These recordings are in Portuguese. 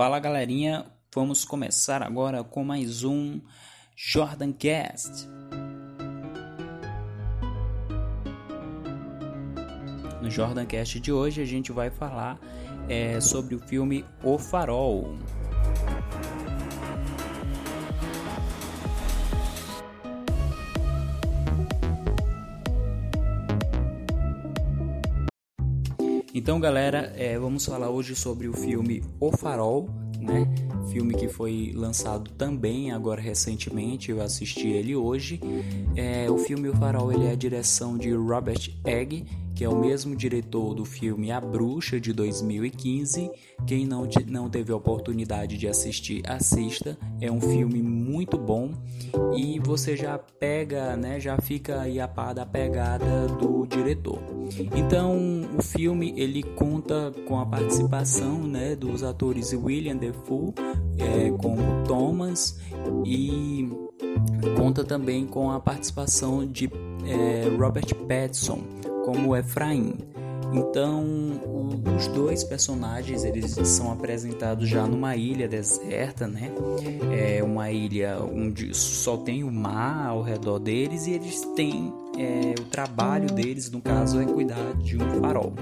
Fala galerinha, vamos começar agora com mais um Jordan Cast. No Jordan Cast de hoje a gente vai falar é, sobre o filme O Farol. Então, galera, é, vamos falar hoje sobre o filme O Farol, né? Filme que foi lançado também agora recentemente, eu assisti ele hoje. É, o filme O Farol ele é a direção de Robert Egg, que é o mesmo diretor do filme A Bruxa de 2015. Quem não, não teve a oportunidade de assistir, assista. É um filme muito bom e você já pega, né, já fica aí a par da pegada do diretor. Então, o filme ele conta com a participação, né, dos atores William Defoe é, como Thomas e conta também com a participação de é, Robert Pattinson como Efraim. Então, os dois personagens eles são apresentados já numa ilha deserta, né? É uma ilha onde só tem o mar ao redor deles e eles têm é, o trabalho deles, no caso, é cuidar de um farol.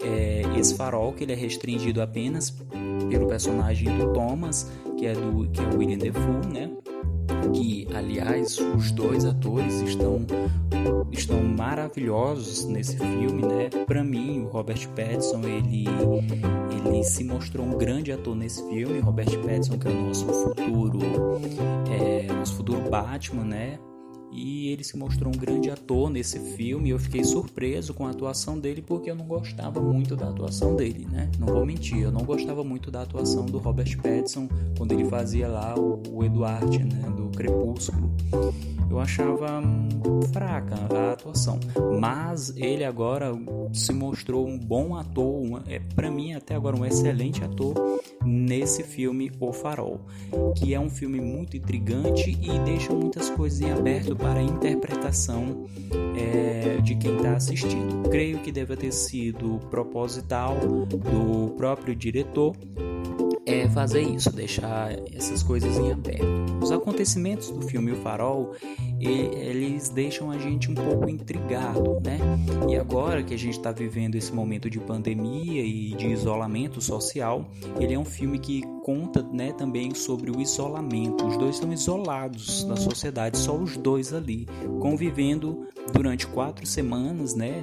É, esse farol que ele é restringido apenas pelo personagem do Thomas, que é do que é William Defoe, né? Que aliás os dois atores estão estão maravilhosos nesse filme, né? Para mim, o Robert Pattinson ele ele se mostrou um grande ator nesse filme. Robert Pattinson que é o nosso futuro é, nosso futuro Batman, né? E ele se mostrou um grande ator nesse filme. Eu fiquei surpreso com a atuação dele porque eu não gostava muito da atuação dele, né? Não vou mentir, eu não gostava muito da atuação do Robert Pattinson quando ele fazia lá o, Eduardo, né, do Crepúsculo. Eu achava fraca a atuação, mas ele agora se mostrou um bom ator, uma, é para mim até agora um excelente ator nesse filme O Farol, que é um filme muito intrigante e deixa muitas coisas em aberto para a interpretação é, de quem está assistindo. Creio que deve ter sido proposital do próprio diretor é fazer isso, deixar essas coisas em aberto. Os acontecimentos do filme O Farol eles deixam a gente um pouco intrigado, né? E agora que a gente está vivendo esse momento de pandemia e de isolamento social, ele é um filme que conta, né, também sobre o isolamento. Os dois estão isolados da sociedade, só os dois ali, convivendo durante quatro semanas, né,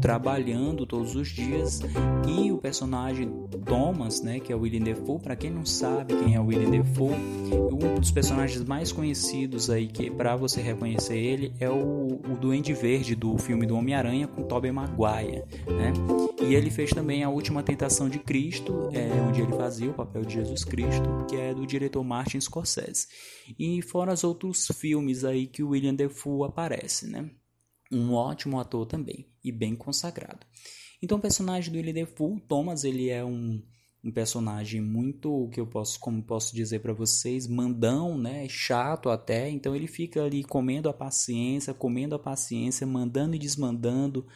trabalhando todos os dias. E o personagem Thomas, né, que é o William Defoe, para quem não sabe quem é o William Defoe, um dos personagens mais conhecidos aí que para você reconhecer ele é o, o Duende Verde do filme do Homem-Aranha com Tobey Maguire, né? E ele fez também a Última Tentação de Cristo, é, onde ele fazia o papel de Jesus Cristo, que é do diretor Martin Scorsese. E fora os outros filmes aí que o William Defoe aparece, né? Um ótimo ator também e bem consagrado. Então o personagem do William Defoe, Thomas, ele é um um personagem muito que eu posso como posso dizer para vocês mandão né chato até. Então ele fica ali comendo a paciência comendo a paciência mandando e desmandando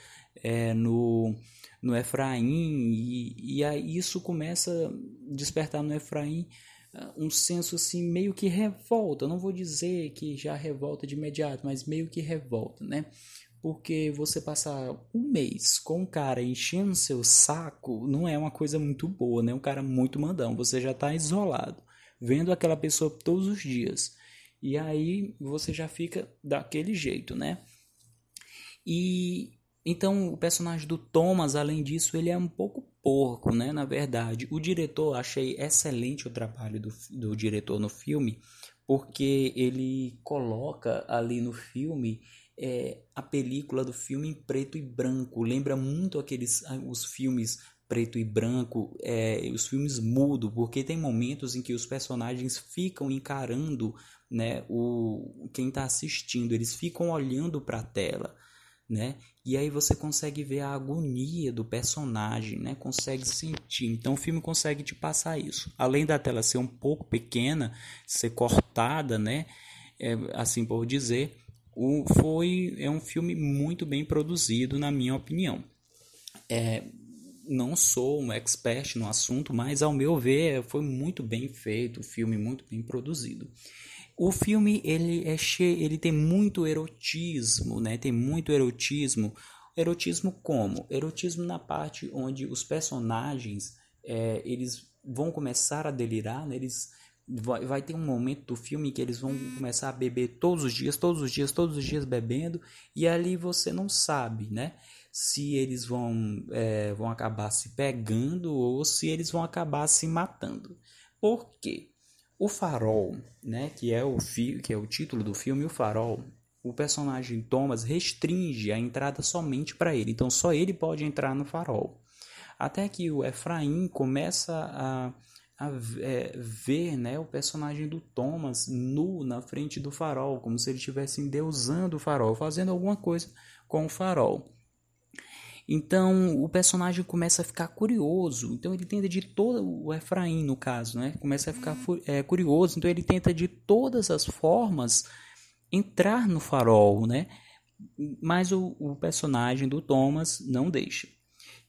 é, no no Efraim. E, e aí isso começa a despertar no Efraim ah, um senso assim meio que revolta. Não vou dizer que já revolta de imediato mas meio que revolta né porque você passar um mês com um cara enchendo seu saco não é uma coisa muito boa, né? Um cara muito mandão. Você já está isolado, vendo aquela pessoa todos os dias. E aí você já fica daquele jeito, né? E então o personagem do Thomas, além disso, ele é um pouco porco, né? Na verdade, o diretor, achei excelente o trabalho do, do diretor no filme, porque ele coloca ali no filme é, a película do filme em preto e branco. Lembra muito aqueles ah, os filmes preto e branco, é, os filmes mudo, porque tem momentos em que os personagens ficam encarando né, o, quem está assistindo, eles ficam olhando para a tela. Né? E aí você consegue ver a agonia do personagem, né? Consegue sentir. Então o filme consegue te passar isso. Além da tela ser um pouco pequena, ser cortada, né? É, assim por dizer, o, foi é um filme muito bem produzido, na minha opinião. É, não sou um expert no assunto, mas ao meu ver foi muito bem feito, o filme muito bem produzido. O filme ele é cheio, ele tem muito erotismo, né? Tem muito erotismo. Erotismo como? Erotismo na parte onde os personagens é, eles vão começar a delirar, né? eles vai, vai ter um momento do filme que eles vão começar a beber todos os dias, todos os dias, todos os dias bebendo e ali você não sabe, né? Se eles vão é, vão acabar se pegando ou se eles vão acabar se matando. Por quê? O Farol, né, que é o fi que é o título do filme, o Farol, o personagem Thomas restringe a entrada somente para ele. Então só ele pode entrar no Farol. Até que o Efraim começa a, a é, ver né, o personagem do Thomas nu na frente do farol, como se ele estivesse endeusando o farol, fazendo alguma coisa com o farol. Então o personagem começa a ficar curioso. Então ele tenta de todo o Efraim no caso, né? Começa a ficar é, curioso. Então ele tenta de todas as formas entrar no farol, né? Mas o, o personagem do Thomas não deixa.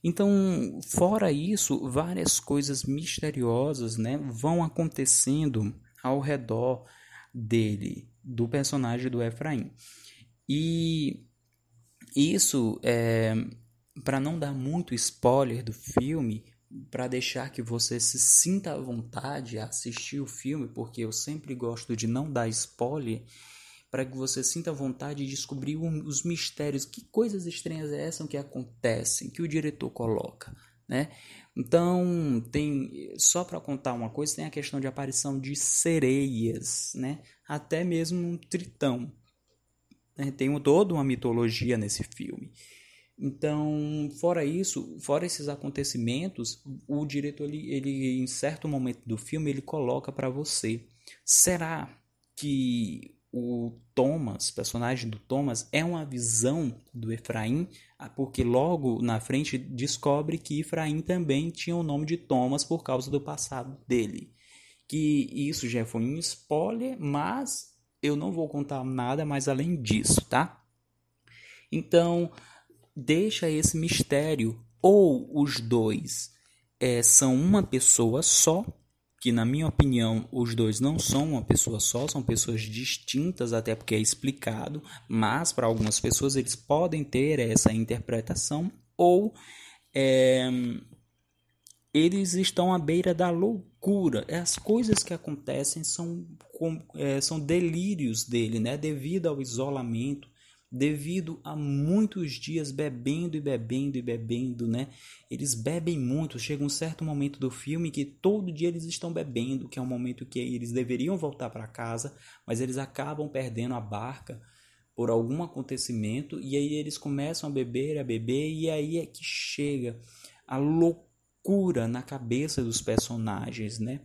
Então, fora isso, várias coisas misteriosas, né, vão acontecendo ao redor dele, do personagem do Efraim. E isso é para não dar muito spoiler do filme, para deixar que você se sinta à vontade a assistir o filme, porque eu sempre gosto de não dar spoiler, para que você sinta vontade de descobrir os mistérios, que coisas estranhas é essas que acontecem, que o diretor coloca, né? Então, tem só para contar uma coisa, tem a questão de aparição de sereias, né? Até mesmo um tritão. Né? Tem toda uma mitologia nesse filme. Então, fora isso, fora esses acontecimentos, o diretor ele, ele em certo momento do filme ele coloca para você: será que o Thomas, personagem do Thomas, é uma visão do Efraim, ah, porque logo na frente descobre que Efraim também tinha o nome de Thomas por causa do passado dele. Que isso já foi um spoiler, mas eu não vou contar nada mais além disso, tá? Então, deixa esse mistério. Ou os dois é, são uma pessoa só, que na minha opinião os dois não são uma pessoa só, são pessoas distintas, até porque é explicado, mas para algumas pessoas eles podem ter essa interpretação, ou é, eles estão à beira da loucura. As coisas que acontecem são, é, são delírios dele, né? devido ao isolamento, devido a muitos dias bebendo e bebendo e bebendo, né? Eles bebem muito. Chega um certo momento do filme que todo dia eles estão bebendo, que é um momento que eles deveriam voltar para casa, mas eles acabam perdendo a barca por algum acontecimento e aí eles começam a beber, a beber e aí é que chega a loucura na cabeça dos personagens, né?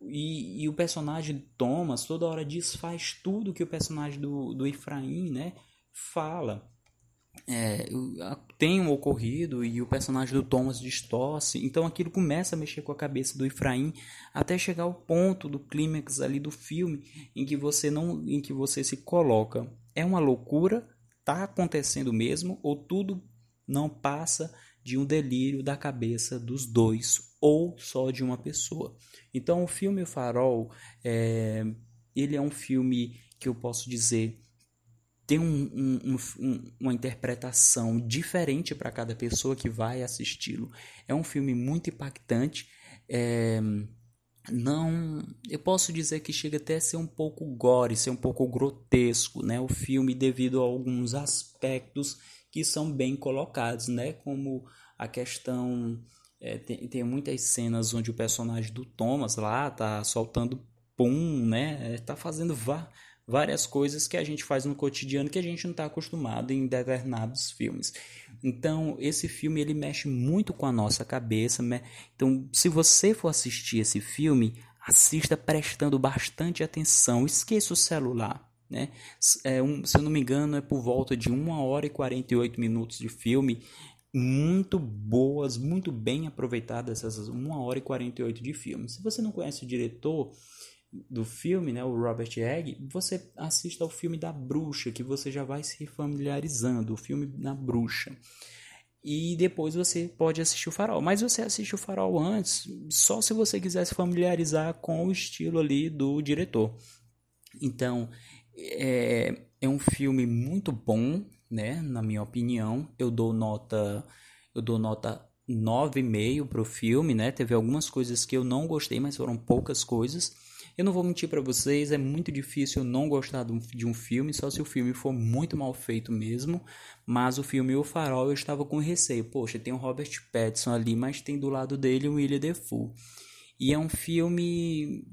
E, e o personagem Thomas toda hora desfaz tudo que o personagem do, do Efraim, né? Fala. É, tem um ocorrido e o personagem do Thomas distorce, então aquilo começa a mexer com a cabeça do Efraim até chegar ao ponto do clímax ali do filme em que você não, em que você se coloca, é uma loucura, tá acontecendo mesmo ou tudo não passa de um delírio da cabeça dos dois ou só de uma pessoa. Então o filme O Farol é, ele é um filme que eu posso dizer tem um, um, um, uma interpretação diferente para cada pessoa que vai assisti-lo. É um filme muito impactante. É, não, eu posso dizer que chega até a ser um pouco gore, ser um pouco grotesco, né? O filme devido a alguns aspectos que são bem colocados, né? Como a questão é, tem, tem muitas cenas onde o personagem do Thomas lá tá soltando pum, né? É, tá fazendo vá várias coisas que a gente faz no cotidiano que a gente não está acostumado em determinados filmes. Então, esse filme ele mexe muito com a nossa cabeça. Né? Então, se você for assistir esse filme, assista prestando bastante atenção. Esqueça o celular. Né? É um, se eu não me engano, é por volta de 1 hora e 48 minutos de filme. Muito boas, muito bem aproveitadas essas 1 hora e 48 de filme. Se você não conhece o diretor, do filme, né, o Robert Egg, você assista ao filme da Bruxa, que você já vai se familiarizando, o filme da Bruxa. e depois você pode assistir o Farol. Mas você assiste o Farol antes, só se você quiser se familiarizar com o estilo ali do diretor. Então, é, é um filme muito bom, né? Na minha opinião, eu dou nota, eu dou nota 9,5 pro filme, né? Teve algumas coisas que eu não gostei, mas foram poucas coisas. Eu não vou mentir para vocês, é muito difícil não gostar de um filme, só se o filme for muito mal feito mesmo. Mas o filme O Farol eu estava com receio. Poxa, tem o Robert Pattinson ali, mas tem do lado dele o William Defoe. E é um filme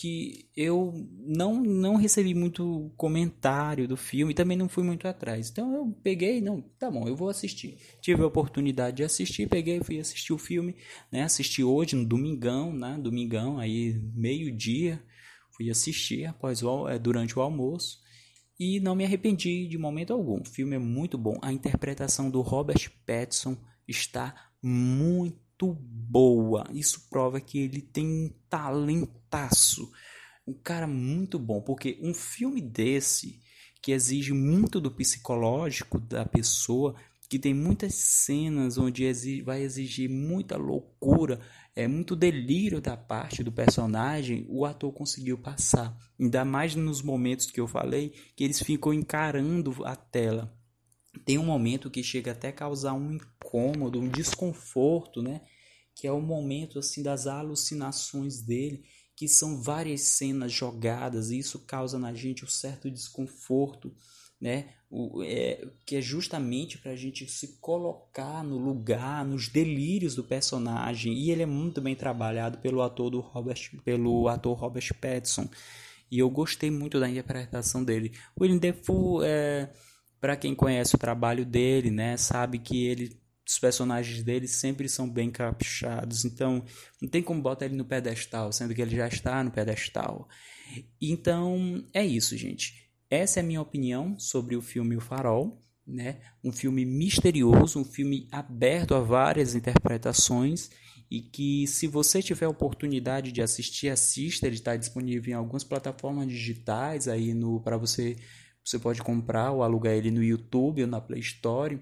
que eu não não recebi muito comentário do filme também não fui muito atrás. Então eu peguei, não, tá bom, eu vou assistir. Tive a oportunidade de assistir, peguei, fui assistir o filme, né? Assisti hoje no domingão, né? Domingão aí meio-dia, fui assistir após o, é, durante o almoço e não me arrependi de momento algum. O filme é muito bom. A interpretação do Robert Pattinson está muito muito boa. Isso prova que ele tem um talentaço. Um cara muito bom, porque um filme desse que exige muito do psicológico da pessoa, que tem muitas cenas onde vai exigir muita loucura, é muito delírio da parte do personagem, o ator conseguiu passar. Ainda mais nos momentos que eu falei, que eles ficam encarando a tela. Tem um momento que chega até a causar um incômodo, um desconforto, né? Que é o momento assim das alucinações dele, que são várias cenas jogadas, e isso causa na gente um certo desconforto, né? O, é, que é justamente para a gente se colocar no lugar, nos delírios do personagem. E ele é muito bem trabalhado pelo ator do Robert, pelo ator Robert Pattinson. E eu gostei muito da interpretação dele. William Defoe é para quem conhece o trabalho dele, né, sabe que ele os personagens dele sempre são bem caprichados, então não tem como botar ele no pedestal, sendo que ele já está no pedestal. Então é isso, gente. Essa é a minha opinião sobre o filme O Farol, né? Um filme misterioso, um filme aberto a várias interpretações e que se você tiver a oportunidade de assistir, assista, ele está disponível em algumas plataformas digitais aí no para você você pode comprar ou alugar ele no YouTube ou na Play Store,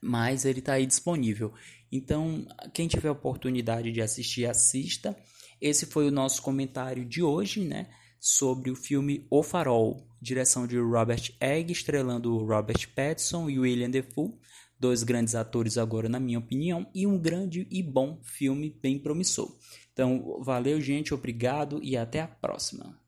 mas ele está aí disponível. Então, quem tiver oportunidade de assistir, assista. Esse foi o nosso comentário de hoje, né? Sobre o filme O Farol, direção de Robert Egg, estrelando Robert Pattinson e William Defoe, dois grandes atores agora, na minha opinião, e um grande e bom filme bem promissor. Então, valeu, gente, obrigado e até a próxima.